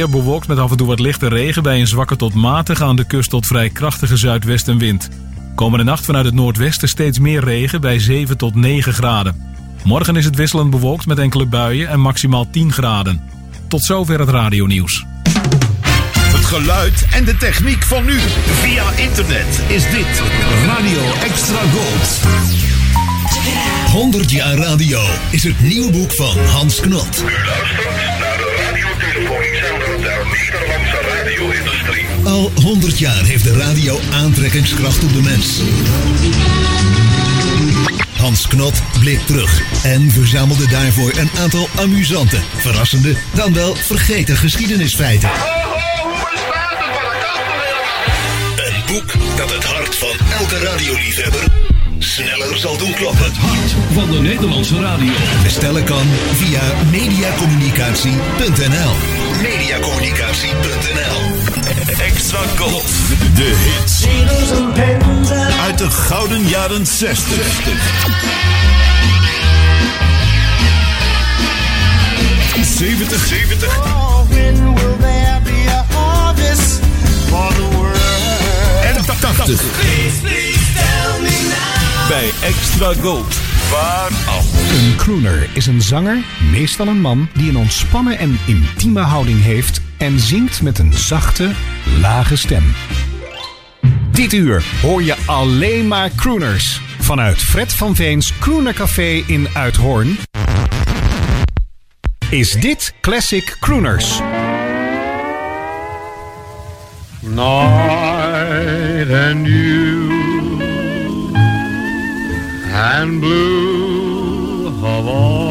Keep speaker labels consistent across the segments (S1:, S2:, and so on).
S1: weer bewolkt met af en toe wat lichte regen bij een zwakke tot matige aan de kust tot vrij krachtige zuidwestenwind. Komende nacht vanuit het noordwesten steeds meer regen bij 7 tot 9 graden. Morgen is het wisselend bewolkt met enkele buien en maximaal 10 graden. Tot zover het radionieuws.
S2: Het geluid en de techniek van nu. Via internet is dit Radio Extra Gold. 100 jaar radio is het nieuwe boek van Hans Knot.
S3: U luistert radio-industrie.
S2: Al 100 jaar heeft de radio aantrekkingskracht op de mens. Hans Knot bleek terug en verzamelde daarvoor een aantal amusante, verrassende, dan wel vergeten geschiedenisfeiten. Een boek dat het hart van elke radioliefhebber sneller zal doen kloppen. Het hart
S4: van de Nederlandse radio.
S2: Bestellen kan via mediacommunicatie.nl. Mediacommunicatie.nl. Extra Gold. De hits. Uit de gouden jaren 60. 70. 70.
S5: When will there be a harvest for the world?
S2: En 80. Bij Extra Gold. Waaraf.
S6: Een crooner is een zanger, meestal een man, die een ontspannen en intieme houding heeft en zingt met een zachte, lage stem. Dit uur hoor je alleen maar crooners. Vanuit Fred van Veens Crooner Café in Uithoorn is dit Classic Crooners.
S7: night and you and blue Hawaii.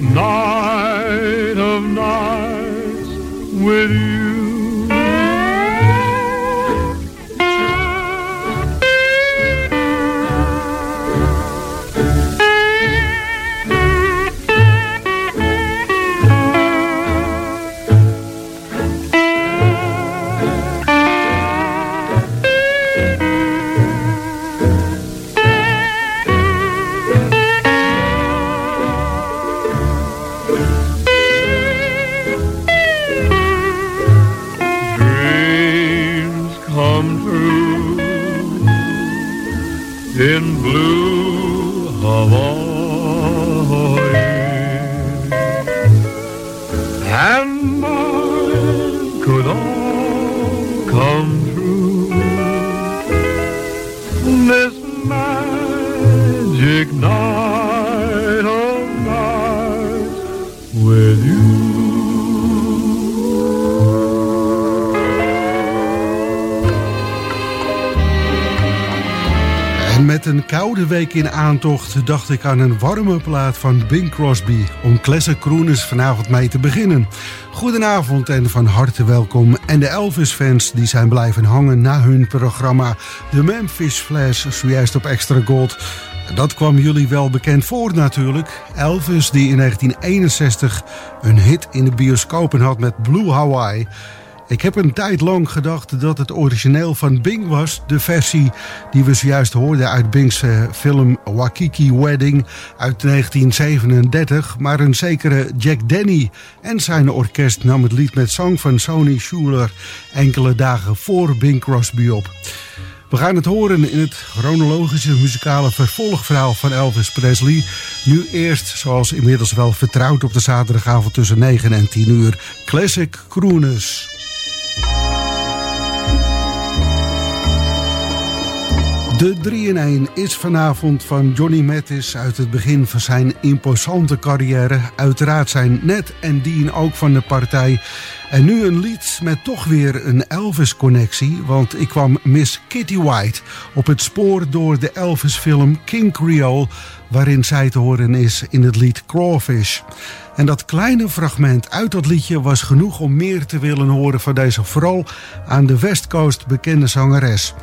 S7: Night
S4: aantocht dacht ik aan een warme plaat van Bing Crosby om Classic Crooners vanavond mee te beginnen. Goedenavond en van harte welkom. En de Elvis-fans die zijn blijven hangen na hun programma The Memphis Flash, zojuist op Extra Gold. Dat kwam jullie wel bekend voor natuurlijk. Elvis die in 1961 een hit in de bioscopen had met Blue Hawaii. Ik heb een tijd lang gedacht dat het origineel van Bing was. De versie die we zojuist hoorden uit Bing's eh, film Wakiki Wedding uit 1937. Maar een zekere Jack Denny en zijn orkest nam het lied met zang van Sonny Schuler enkele dagen voor Bing Crosby op. We gaan het horen in het chronologische muzikale vervolgverhaal van Elvis Presley. Nu eerst, zoals inmiddels wel vertrouwd op de zaterdagavond tussen 9 en 10 uur, Classic Crooners. De 3-in-1 is vanavond van Johnny Mattis uit het begin van zijn imposante carrière. Uiteraard zijn Ned en Dean ook van de partij. En nu een lied met toch weer een Elvis-connectie. Want ik kwam Miss Kitty White op het spoor door de Elvis-film King Creole... waarin zij te horen is in het lied Crawfish. En dat kleine fragment uit dat liedje was genoeg om meer te willen horen van deze vooral aan de West Coast bekende zangeres.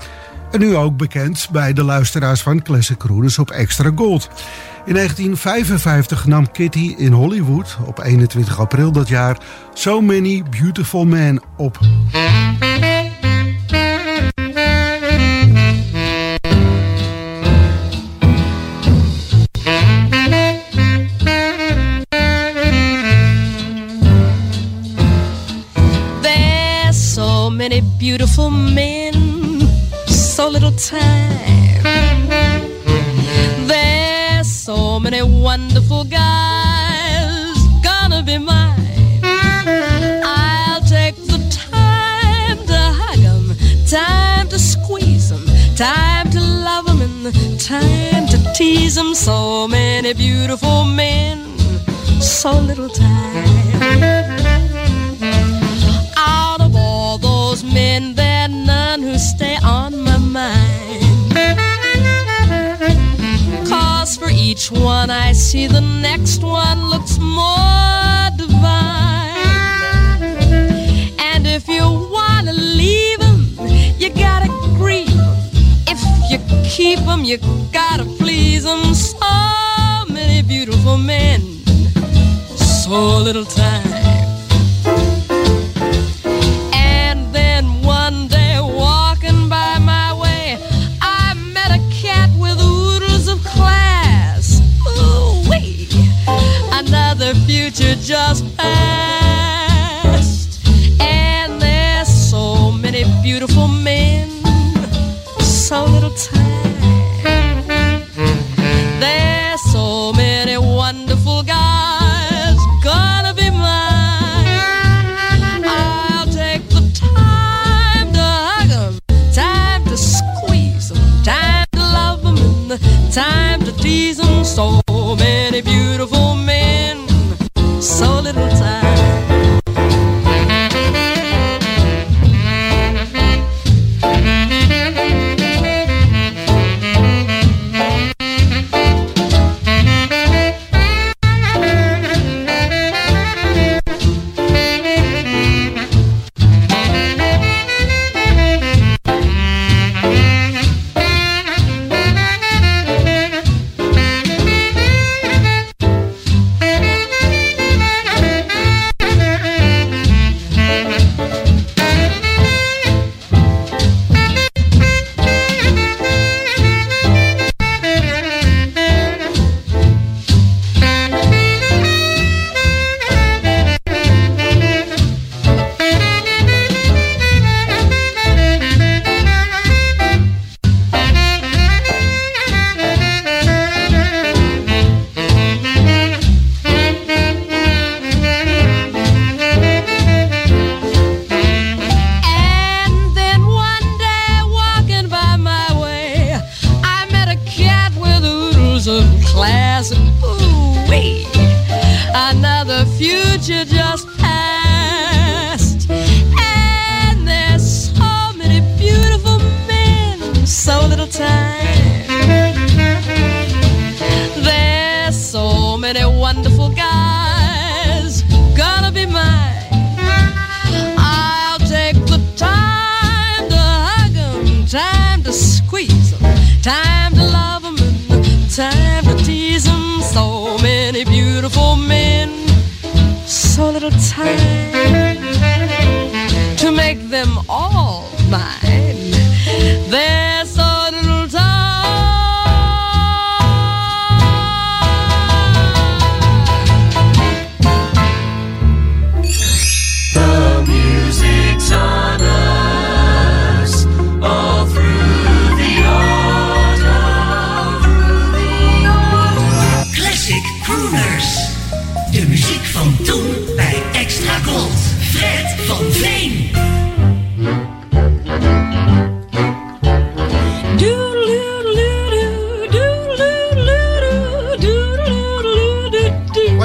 S4: En nu ook bekend bij de luisteraars van Classic Cruises op Extra Gold. In 1955 nam Kitty in Hollywood op 21 april dat jaar So Many Beautiful Men op.
S8: There's so many beautiful men, so little time. There's so many wonderful guys gonna be mine. I'll take the time to hug 'em, time to squeeze 'em, time to love 'em, and time to tease 'em. So many beautiful men, so little time. Each one I see, the next one looks more divine. And if you wanna leave 'em, you gotta grieve. If you keep 'em, you gotta please 'em. So many beautiful men, so little time. Future just passed.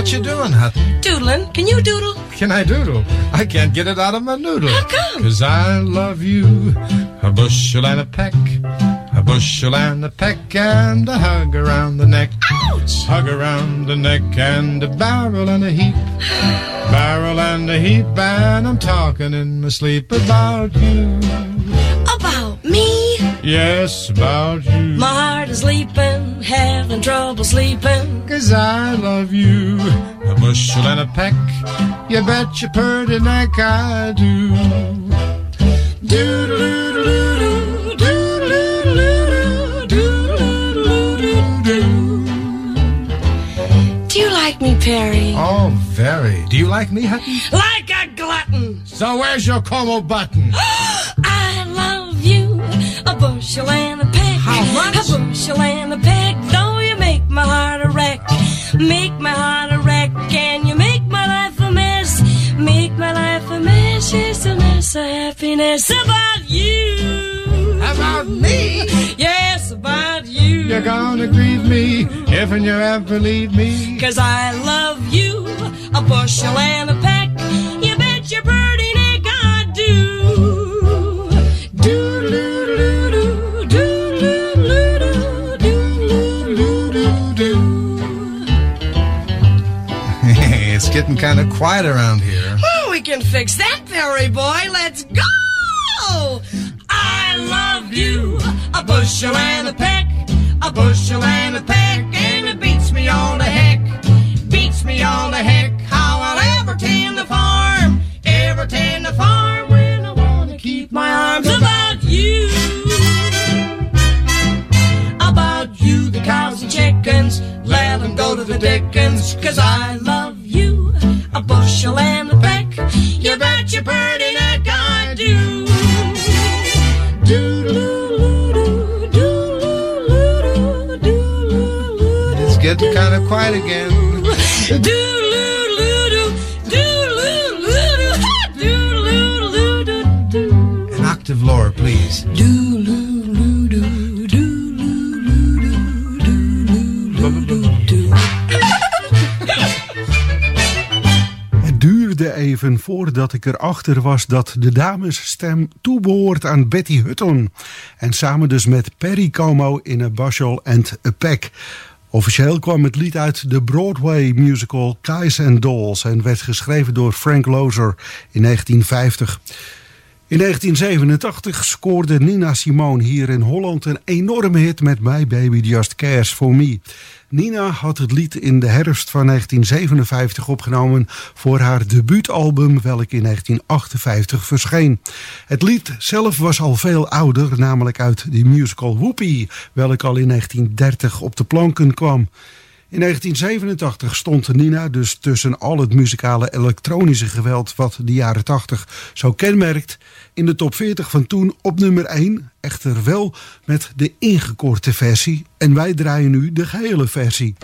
S9: What you doing, Hutton?
S10: Doodling, can you doodle?
S9: Can I doodle? I can't get it out of my noodle.
S10: How come?
S9: Cause I love you. A bushel and a peck. A bushel and a peck and a hug around the neck.
S10: Ouch!
S9: Hug around the neck and a barrel and a heap. Barrel and a heap and I'm talking in my sleep about you.
S10: About me?
S9: Yes, about you.
S10: My heart is leaping, having trouble sleeping.
S9: Cause I love you. A bushel and a peck. You bet your purty neck I do. Doodle-doodle-doodle, doodle-doodle-doodle, doodle-doodle-doodle.
S10: Do you like me, Perry?
S9: Oh, very. Do you like me, Hutton?
S10: Like a glutton.
S9: So where's your Como button?
S10: I love you. A bushel and a peck.
S9: How much?
S10: A bushel and a peck. Though you make my heart a wreck. Make my heart a wreck. And you make my life a mess. Make my life a mess. It's a mess of happiness. About you.
S9: About me?
S10: Yes, about you.
S9: You're gonna grieve me if and you ever leave me.
S10: Cause I love you. A bushel and a peck.
S9: Getting kind of quiet around here.
S10: Oh, we can fix that, Perry boy. Let's go! I love you. A bushel and a peck. A bushel and a peck. And it beats me all the heck. Beats me all the heck. How I'll ever tend the farm. Ever tend the farm when I want to keep my arms about you. About you, the cows and chickens. Let them go to the dickens. Cause I love
S9: getting kind of quiet again. An octave lower, please.
S4: Het duurde even voordat ik erachter was dat de damesstem toebehoort aan Betty Hutton. En samen dus met Perry Como in A Bushel and a Peck. Officieel kwam het lied uit de Broadway musical Guys and Dolls en werd geschreven door Frank Lozer in 1950. In 1987 scoorde Nina Simone hier in Holland een enorme hit met My Baby Just Cares For Me. Nina had het lied in de herfst van 1957 opgenomen voor haar debuutalbum welk in 1958 verscheen. Het lied zelf was al veel ouder, namelijk uit de musical Whoopi, welk al in 1930 op de planken kwam. In 1987 stond Nina dus tussen al het muzikale elektronische geweld wat de jaren 80 zo kenmerkt in de top 40 van toen op nummer 1, echter wel met de ingekorte versie en wij draaien nu de gehele versie.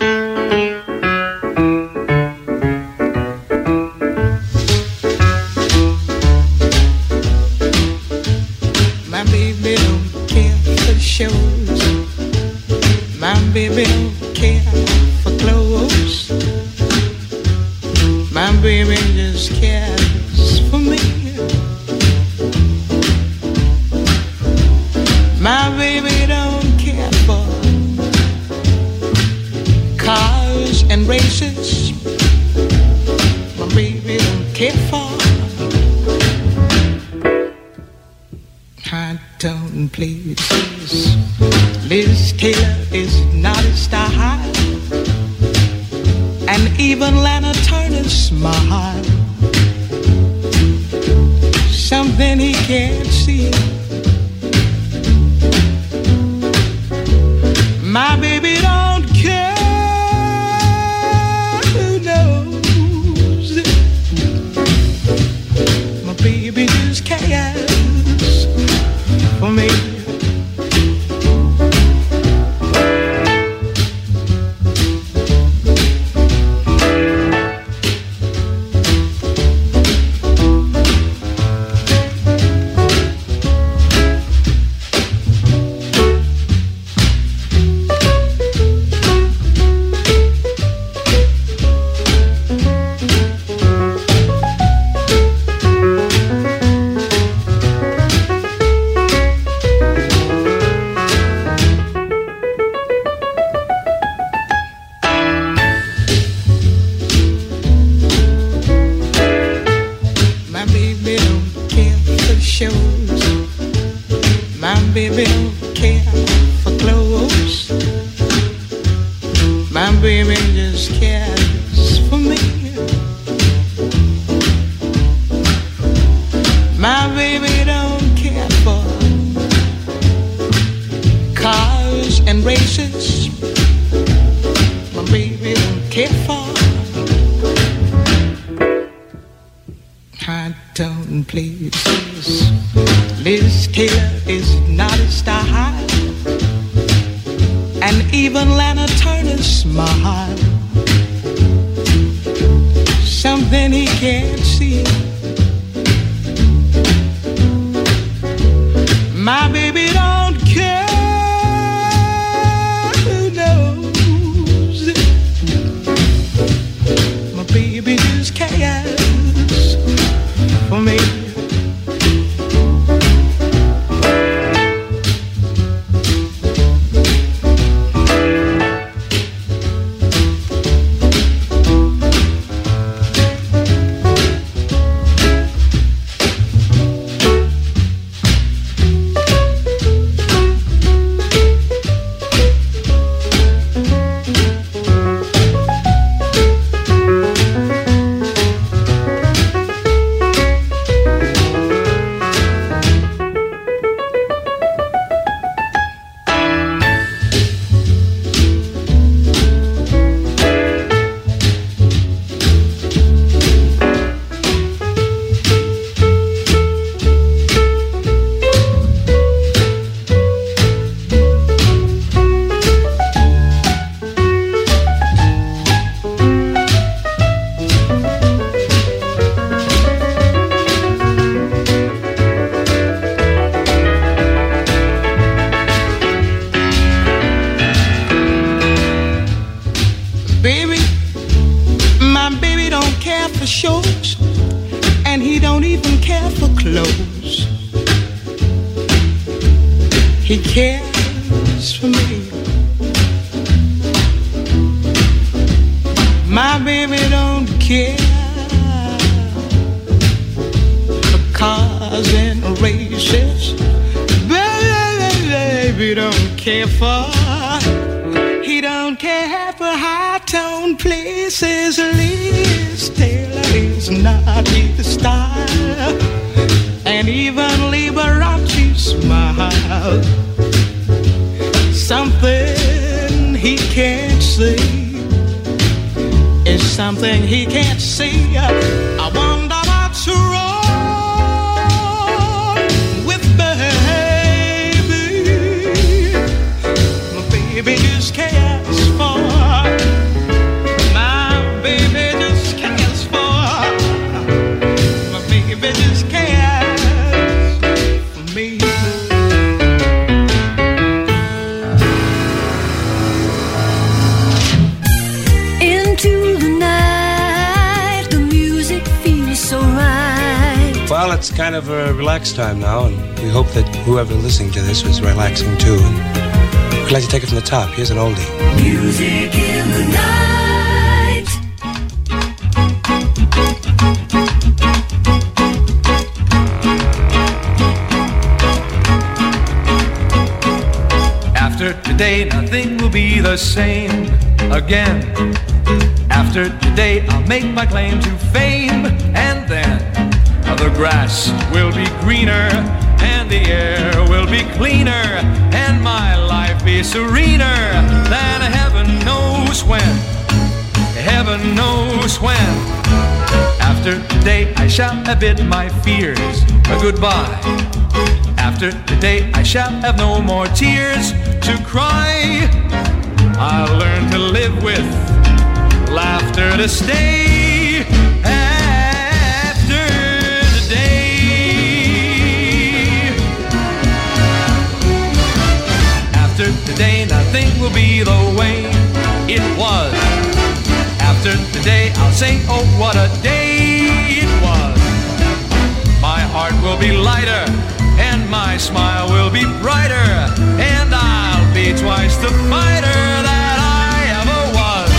S11: My baby don't care
S12: time now, and we hope that whoever listening to this was relaxing too. And we'd like to take it from the top. Here's an oldie.
S13: Music in the night.
S14: After today, nothing will be the same again. After today, I'll make my claim to fame, and then the grass will be greener, and the air will be cleaner, and my life be serener than heaven knows when. Heaven knows when. After today, I shall have bid my fears a goodbye. After today, I shall have no more tears to cry. I'll learn to live with laughter to stay. Today, nothing will be the way it was. After today, I'll say, oh, what a day it was. My heart will be lighter, and my smile will be brighter, and I'll be twice the fighter that I ever was.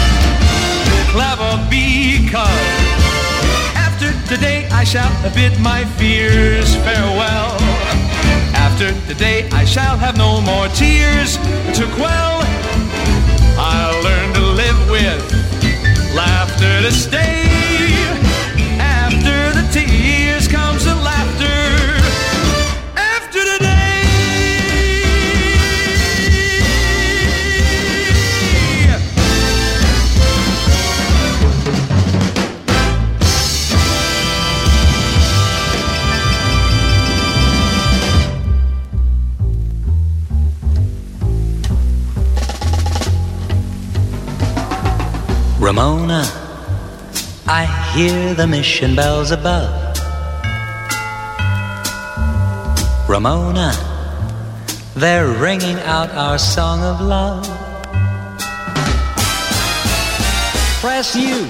S14: Clever because after today I shall bid my fears farewell. After today I shall have no more tears to quell. I'll learn to live with laughter to stay.
S15: Ramona, I hear the mission bells above. Ramona, they're ringing out our song of love. Press you,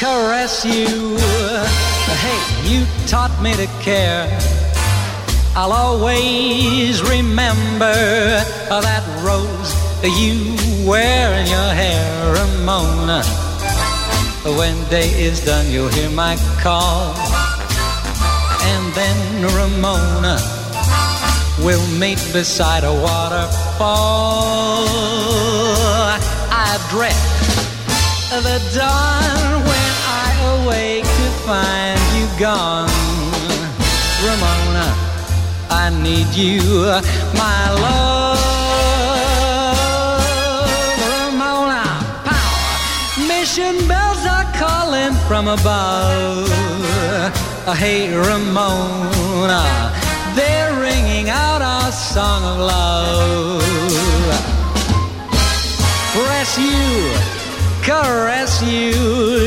S15: caress you. Hey, you taught me to care. I'll always remember that rose you wear in your hair, Ramona. When day is done, you'll hear my call. And then, Ramona, we'll meet beside a waterfall. I dread the dawn when I awake to find you gone. Ramona, I need you, my love. Pow! Bells are calling from above. Hey, Ramona, they're ringing out our song of love. Press you, caress you,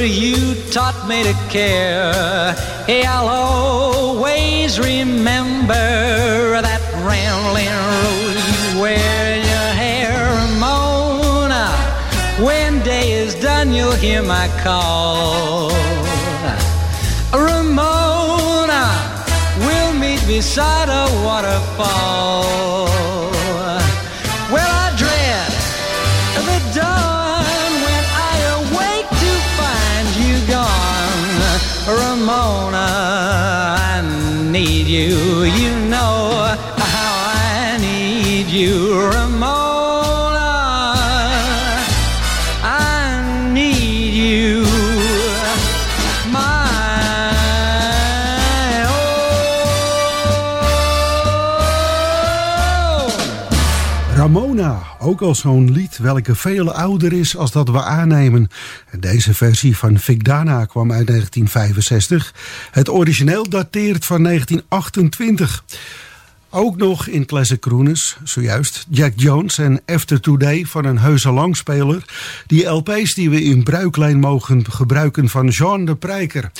S15: you taught me to care. Hey, I'll always remember that rambling rose you wear hear my call. Ramona, we'll meet beside a waterfall. Well, I dread the dawn when I awake to find you gone. Ramona, I need you. You know how I need you.
S4: Ook zo'n lied welke veel ouder is als dat we aannemen. Deze versie van Vic Dana kwam uit 1965. Het origineel dateert van 1928. Ook nog in Classic Crooners, zojuist, Jack Jones en After Today van een heuse langspeler. Die LP's die we in bruiklijn mogen gebruiken van Jean de Prijker.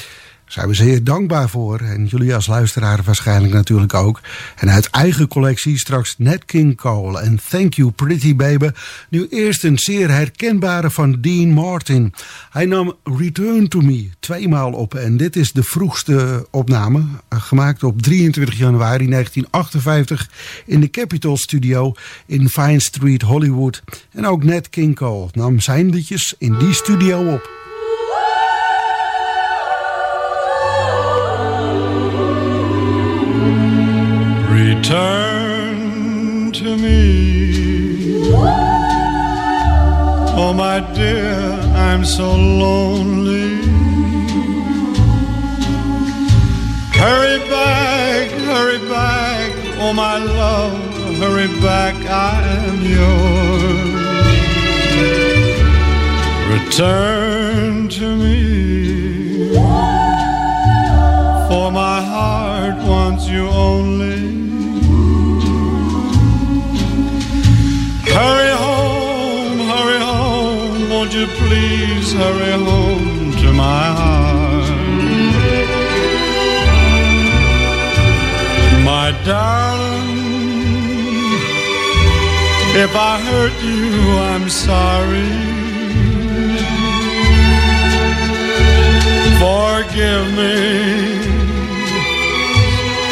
S4: Zijn we zeer dankbaar voor. En jullie als luisteraar waarschijnlijk natuurlijk ook. En uit eigen collectie straks Nat King Cole en Thank You Pretty Baby. Nu eerst een zeer herkenbare van Dean Martin. Hij nam Return to Me tweemaal op. En dit is de vroegste opname. eh, Gemaakt op 23 januari 1958 in de Capitol Studio in Vine Street, Hollywood. En ook Nat King Cole nam zijn liedjes in die studio op.
S16: I'm so lonely. Hurry back, hurry back, oh my love, hurry back, I am yours. Return to me, please hurry home to my heart? My darling, if I hurt you, I'm sorry. Forgive me,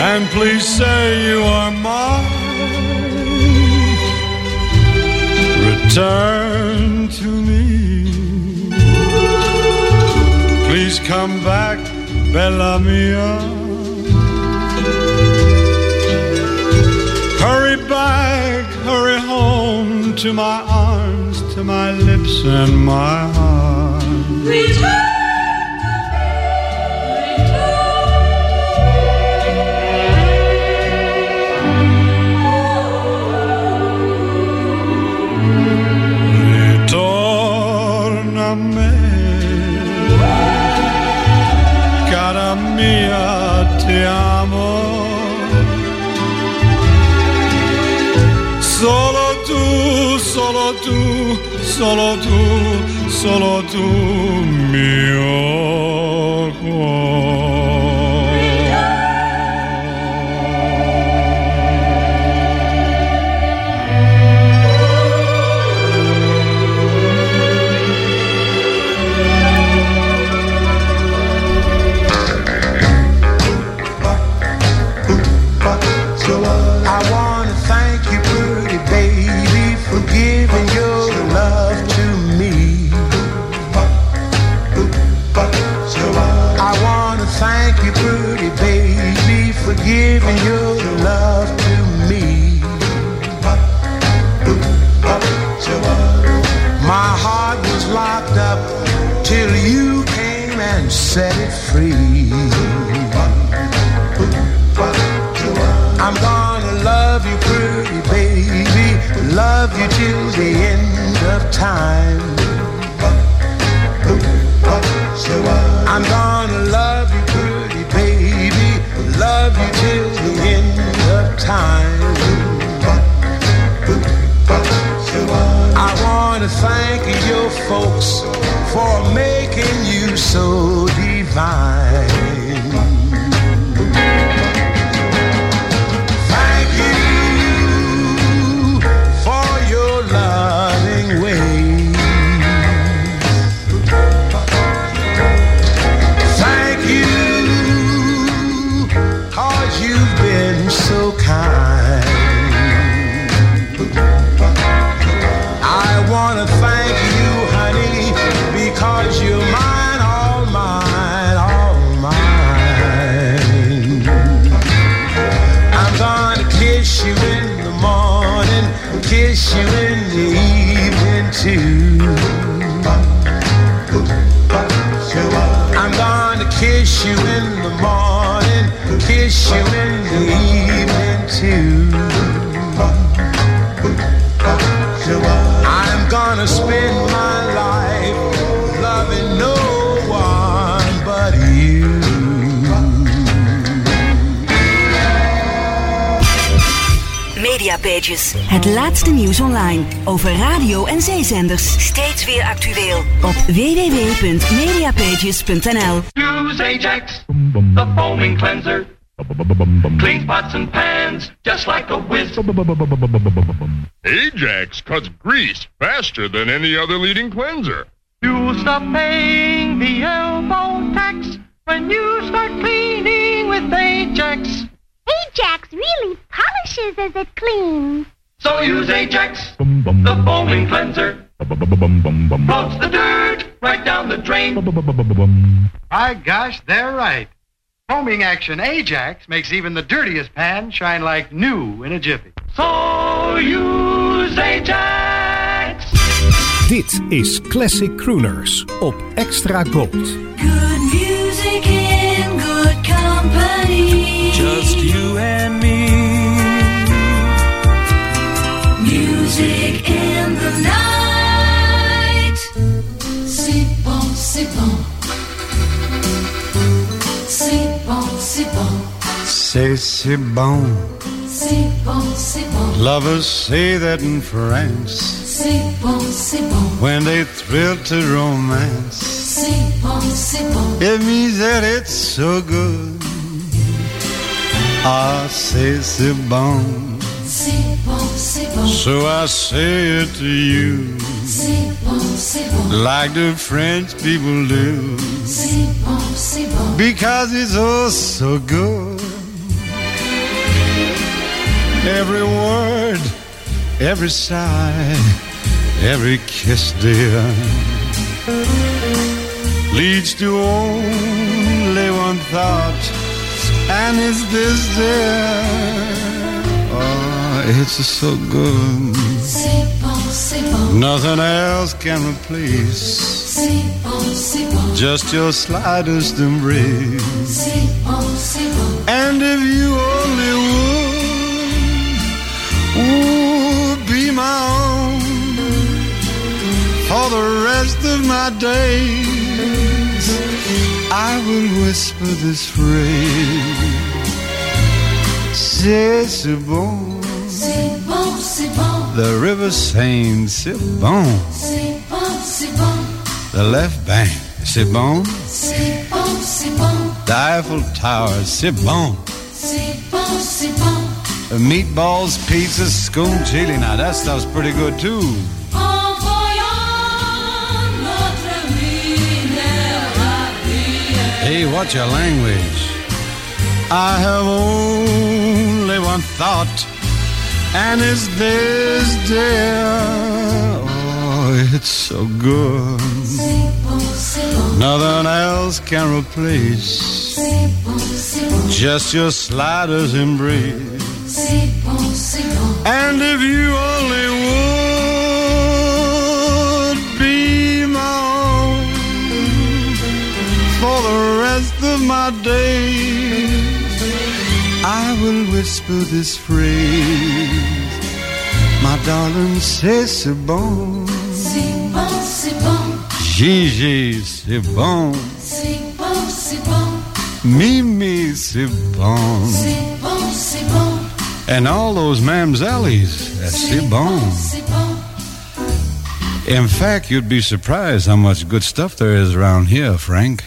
S16: and please say you are mine. Return come back, Bella Mia. Hurry back, hurry home to my arms, to my lips and my heart.
S7: Return.
S16: Solo tu, solo tu, mio
S13: Mediapages. Het laatste nieuws online over radio en zeezenders. Steeds weer actueel op www.mediapages.nl.
S17: Use Ajax, the foaming cleanser. Cleans pots and pans just like a whiz.
S18: Ajax cuts grease faster than any other leading cleanser.
S17: You'll stop paying the elbow tax when you start cleaning with Ajax.
S10: Ajax really polishes as it cleans.
S17: So use Ajax, the foaming cleanser. Floats the dirt right down the drain.
S9: My gosh, they're right. Foaming action Ajax makes even the dirtiest pan shine like new in a jiffy.
S17: So use Ajax.
S6: Dit is Classic Crooners op Extra Gold.
S13: Company.
S14: Just you and me.
S13: Music in the night. C'est bon, c'est bon. C'est bon, c'est bon.
S15: C'est si bon.
S13: C'est bon, c'est bon.
S15: Lovers say that in France
S13: C'est bon, c'est bon.
S15: when they thrill to romance.
S13: C'est bon, c'est bon.
S15: It means that it's so good. Ah, c'est si bon.
S13: C'est bon, c'est bon.
S15: So I say it to you
S13: C'est bon, c'est bon.
S15: like the French people do.
S13: C'est bon, c'est bon.
S15: Because it's oh so good. Every word, every sigh, every kiss, dear, leads to only one thought, and it's this, dear. Oh, it's so good. Nothing else can replace just your slightest embrace. And if you only would, would be my own for the rest of my days, I will whisper this phrase. C'est si bon.
S13: C'est bon, c'est bon.
S15: The river Seine, c'est bon.
S13: C'est bon, c'est bon.
S15: The left bank, c'est bon.
S13: C'est bon, c'est bon.
S15: The Eiffel Tower, c'est bon.
S13: C'est bon, c'est bon.
S15: The meatballs, pizza, scungilli. Now that stuff's pretty good too. Hey, what's your language? I have only one thought, and it's this, dear. Oh, it's so good. Nothing else can replace just your slightest embrace. And if you only would my days, I will whisper this phrase. My darling, c'est si bon.
S13: C'est bon, c'est bon.
S15: Gigi, c'est bon.
S13: C'est bon, c'est bon.
S15: Mimi, c'est bon.
S13: C'est bon, c'est bon.
S15: And all those mamsellies, c'est bon.
S13: C'est bon.
S15: In fact, you'd be surprised how much good stuff there is around here, Frank.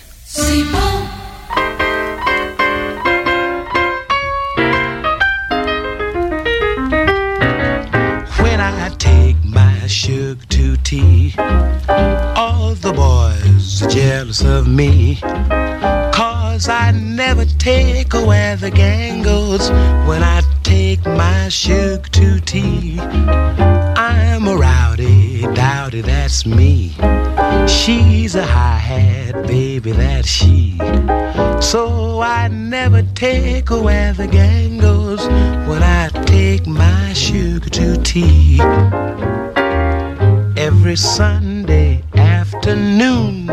S16: Of me. Cause I never take away the gang goes when I take my sugar to tea. I'm a rowdy, dowdy, that's me. She's a high hat, baby, that's she. So I never take away the gang goes when I take my sugar to tea. Every Sunday afternoon,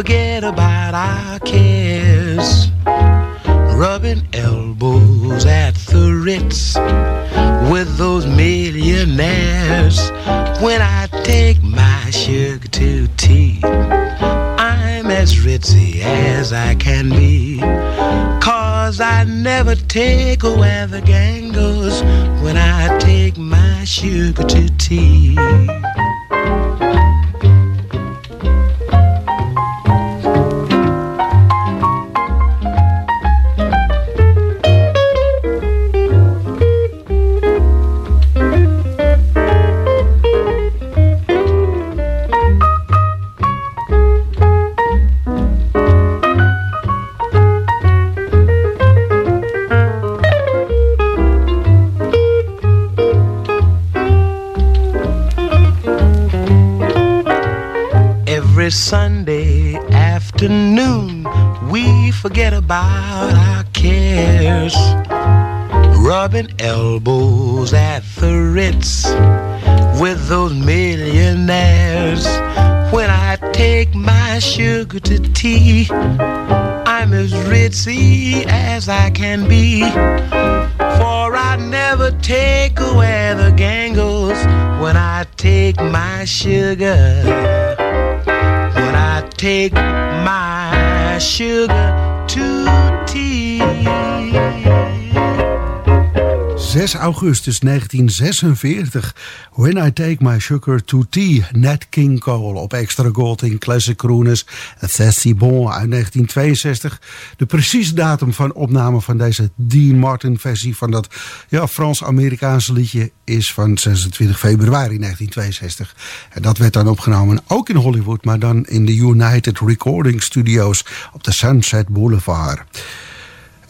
S16: forget about our cares. Rubbing elbows at the Ritz with those millionaires. When I take my sugar to tea, I'm as ritzy as I can be. Cause I never take where the gang goes when I take my sugar to tea. Every Sunday afternoon, we forget about our cares. Rubbing elbows at the Ritz
S5: with those millionaires. When I take my sugar to tea, I'm as ritzy as I can be. For I never take away the gangles when I take my sugar. Take my sugar to tea.
S4: 6 augustus 1946. When I Take My Sugar to Tea. Nat King Cole op Extra Gold in Classic Crooners. C'est bon uit 1962. De precieze datum van opname van deze Dean Martin versie van dat ja, Frans-Amerikaanse liedje is van 26 februari 1962. En dat werd dan opgenomen ook in Hollywood, maar dan in de United Recording Studios op de Sunset Boulevard.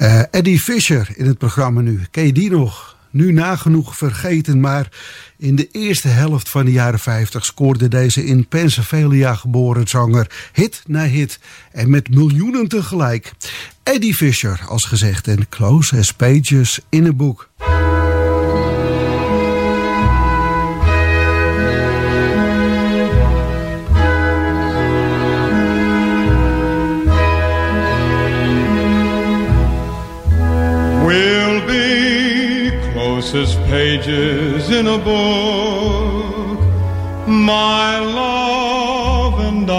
S4: Uh, Eddie Fisher in het programma nu. Ken je die nog? Nu nagenoeg vergeten, maar in de eerste helft van de jaren 50 scoorde deze in Pennsylvania geboren zanger hit na hit en met miljoenen tegelijk. Eddie Fisher, als gezegd, en Close as Pages in a Book.
S7: Closest pages in a book, my love and I.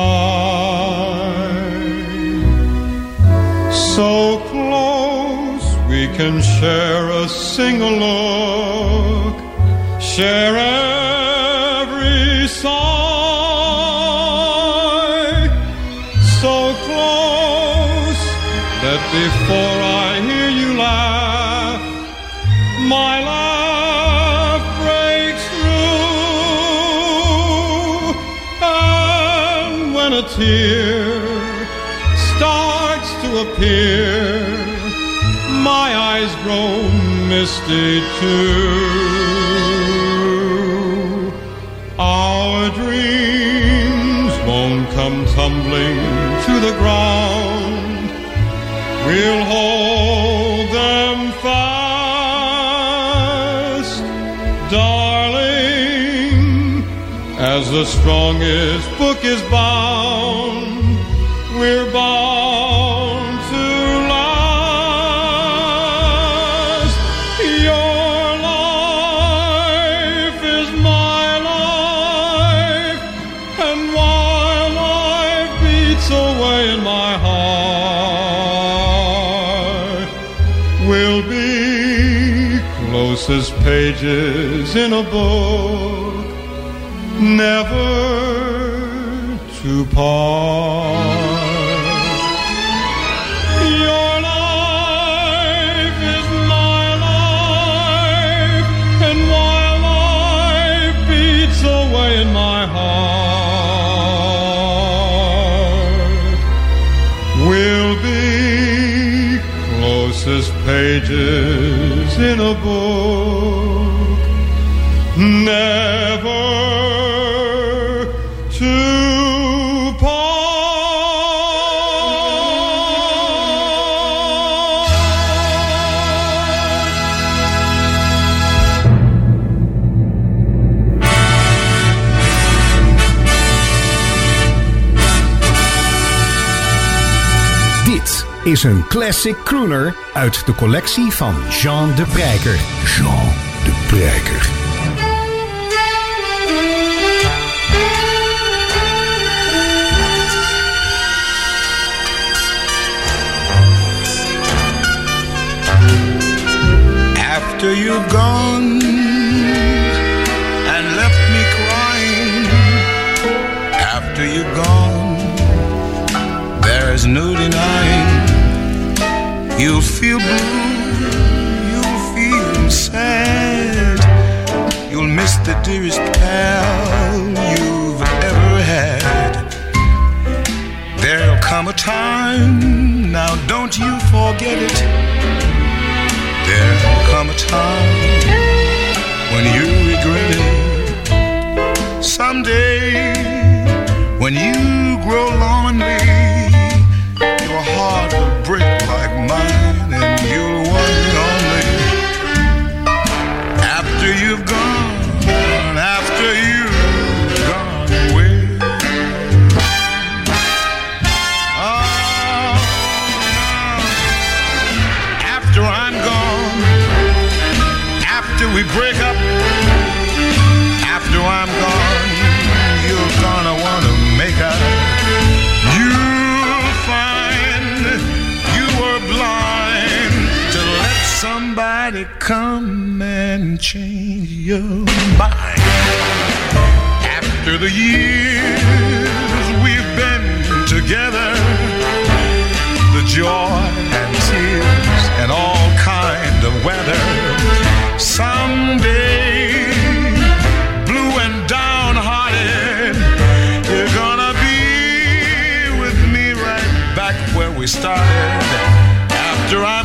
S7: So close we can share a single look, share every sigh. So close that before tear starts to appear, my eyes grow misty too. Our dreams won't come tumbling to the ground. We'll hold them fast, darling, as the strongest book is bound. Pages in a book, never to part. Your life is my life, and while life beats away in my heart, we'll be closest pages in a book,
S6: is een classic crooner uit de collectie van Jean de Prijker. Jean de Prijker.
S5: After you've gone and left me crying, after you're gone, there's no denying you'll feel blue, you'll feel sad, you'll miss the dearest pal you've ever had. There'll come a time, now don't you forget it. There'll come a time when you regret it. Someday, when you grow lonely,
S19: change your mind. After the years we've been together, the joy and tears and all kind of weather. Someday, blue and downhearted, you're gonna be with me right back where we started. After I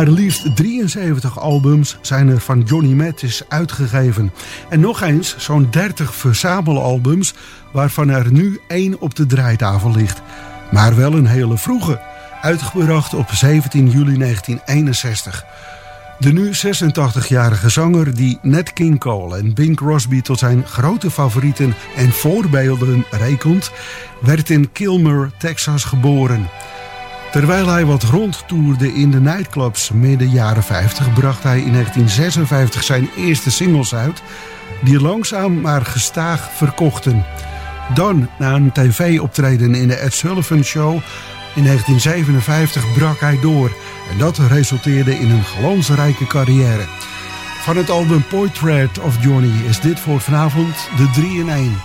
S4: Maar liefst 73 albums zijn er van Johnny Mattis uitgegeven. En nog eens zo'n 30 verzamelalbums, waarvan er nu één op de draaitafel ligt. Maar wel een hele vroege, uitgebracht op 17 juli 1961. De nu 86-jarige zanger die Nat King Cole en Bing Crosby tot zijn grote favorieten en voorbeelden rekent, werd in Kilmer, Texas geboren. Terwijl hij wat rondtoerde in de nightclubs midden jaren 50, bracht hij in 1956 zijn eerste singles uit, die langzaam maar gestaag verkochten. Dan, na een tv-optreden in de Ed Sullivan Show, in 1957 brak hij door en dat resulteerde in een glansrijke carrière. Van het album Portrait of Johnny is dit voor vanavond de 3 in 1.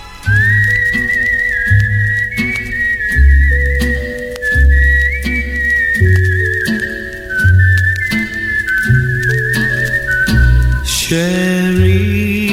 S20: Cherry.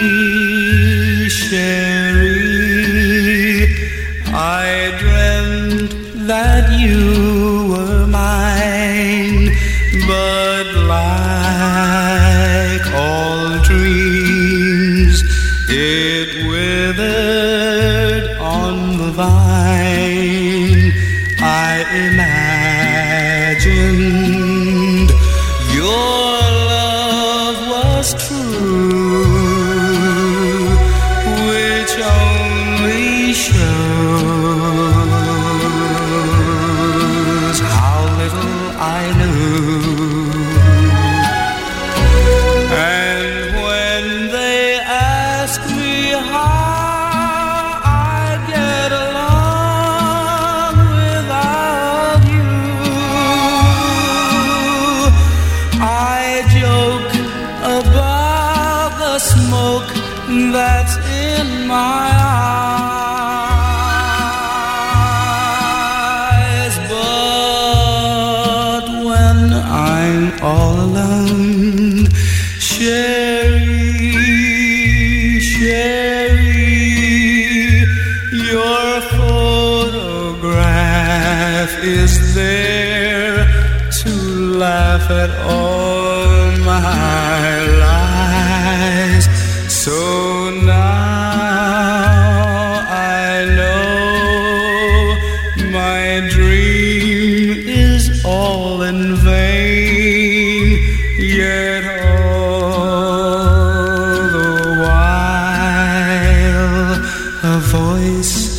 S20: voice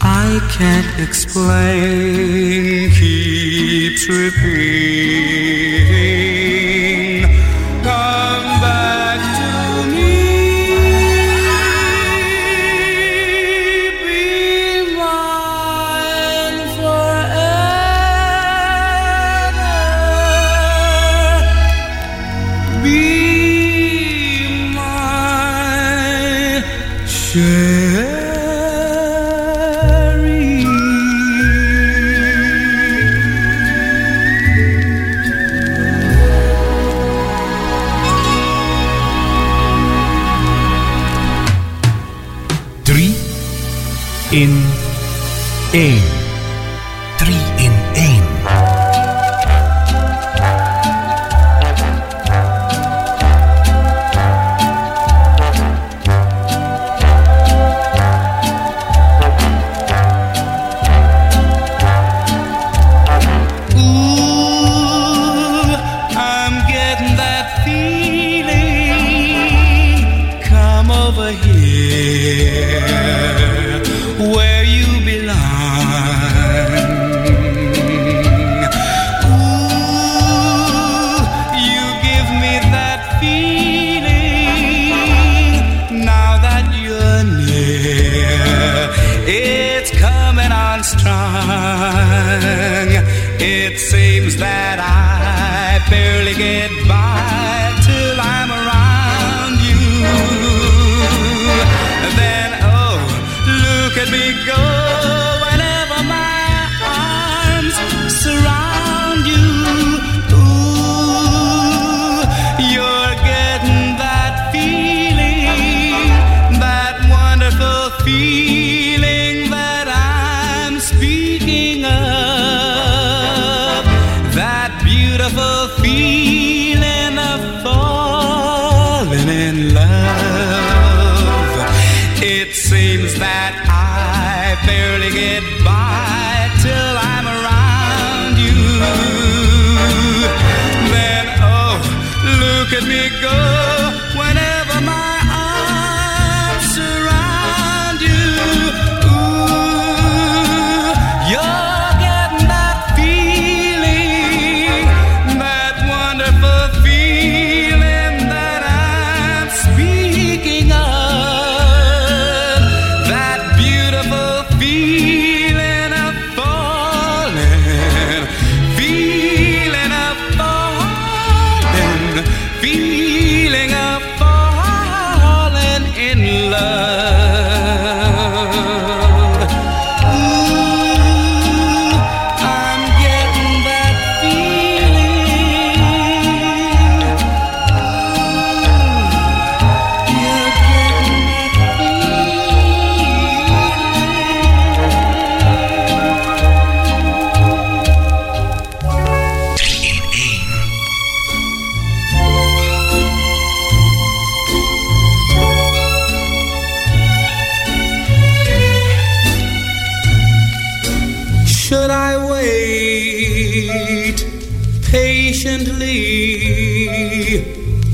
S20: I can't explain keeps repeating.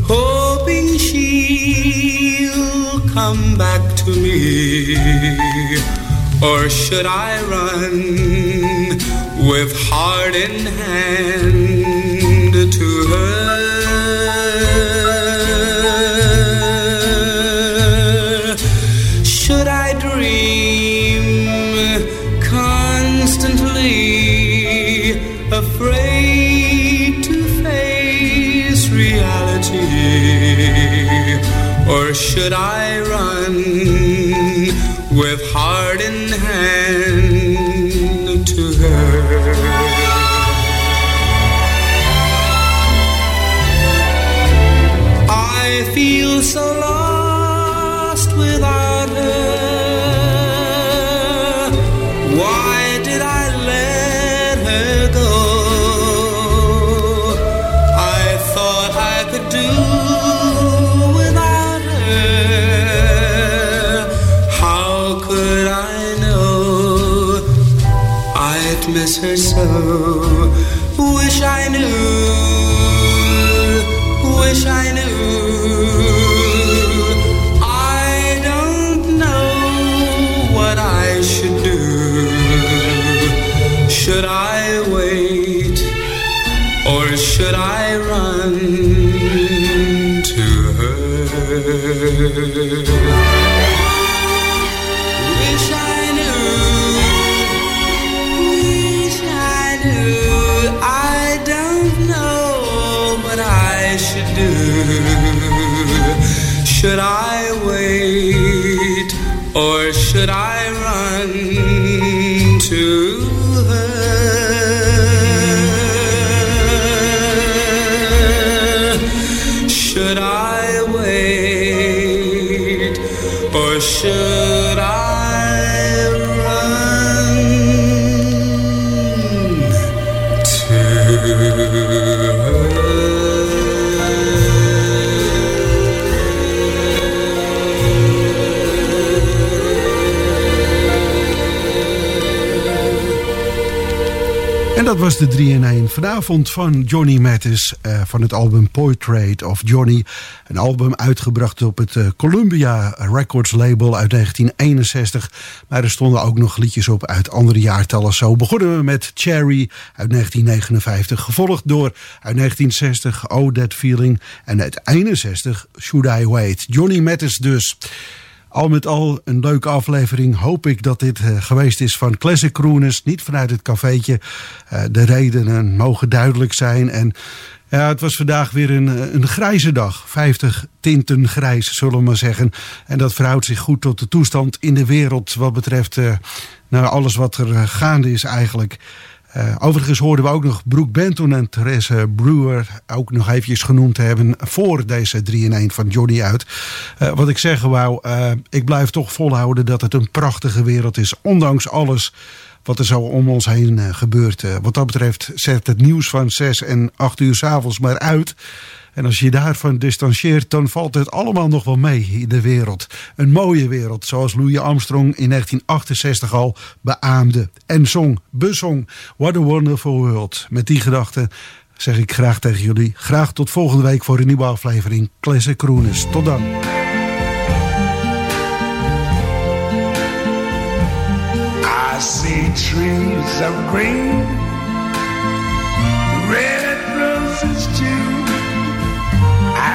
S20: Hoping she'll come back to me. Or should I run with heart in hand to her? Miss her so? Wish I knew. Wish I knew. I don't know what I should do. Should I wait or should I run to her? Should I wait or should I
S4: was de 3 in 1 vanavond van Johnny Mattis eh, van het album Portrait of Johnny. Een album uitgebracht op het eh, Columbia Records label uit 1961. Maar er stonden ook nog liedjes op uit andere jaartallen. Zo begonnen we met Cherry uit 1959. Gevolgd door uit 1960 Oh That Feeling. En uit 61 Should I Wait. Johnny Mattis dus. Al met al een leuke aflevering. Hoop ik dat dit eh, geweest is van Classic Crooners. Niet vanuit het cafeetje. Eh, de redenen mogen duidelijk zijn. En ja, het was vandaag weer een, eh, een grijze dag. 50 tinten grijs, zullen we maar zeggen. En dat verhoudt zich goed tot de toestand in de wereld. Wat betreft nou, alles wat er gaande is eigenlijk. Eh, overigens hoorden we ook nog Brooke Benton en Therese Brewer ook nog eventjes genoemd hebben voor deze 3 in 1 van Johnny uit. Eh, wat ik zeggen wou, eh, ik blijf toch volhouden dat het een prachtige wereld is, ondanks alles wat er zo om ons heen gebeurt. Wat dat betreft zet het nieuws van 6 en 8 uur s'avonds maar uit. En als je daarvan distancieert, dan valt het allemaal nog wel mee in de wereld. Een mooie wereld, zoals Louis Armstrong in 1968 al beaamde. En zong, bezong, What a Wonderful World. Met die gedachte zeg ik graag tegen jullie. Graag tot volgende week voor een nieuwe aflevering Classic Crooners. Tot dan.
S16: Green,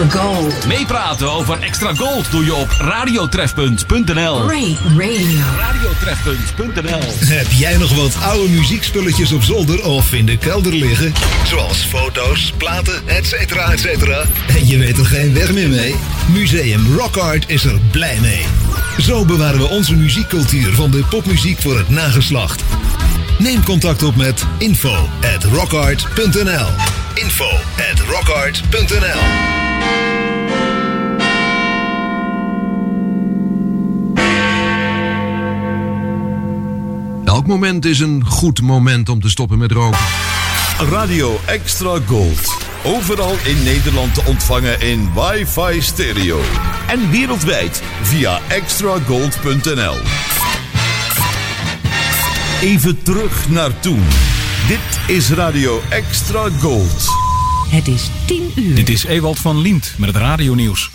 S21: Extra Gold.
S6: Meepraten over extra gold doe je op radiotrefpunt.nl.
S21: Ray Radio.
S6: Radiotrefpunt.nl.
S2: Heb jij nog wat oude muziekspulletjes op zolder of in de kelder liggen? Zoals foto's, platen, etc. etcetera. En je weet er geen weg meer mee? Museum Rock Art is er blij mee. Zo bewaren we onze muziekcultuur van de popmuziek voor het nageslacht. Neem contact op met info at rockart.nl info at rockart.nl
S22: moment is een goed moment om te stoppen met roken.
S23: Radio Extra Gold. Overal in Nederland te ontvangen in wifi stereo. En wereldwijd via extragold.nl. Even terug naar toen. Dit is Radio Extra Gold.
S21: Het is 10 uur.
S6: Dit is Ewald van Liemt met het radionieuws.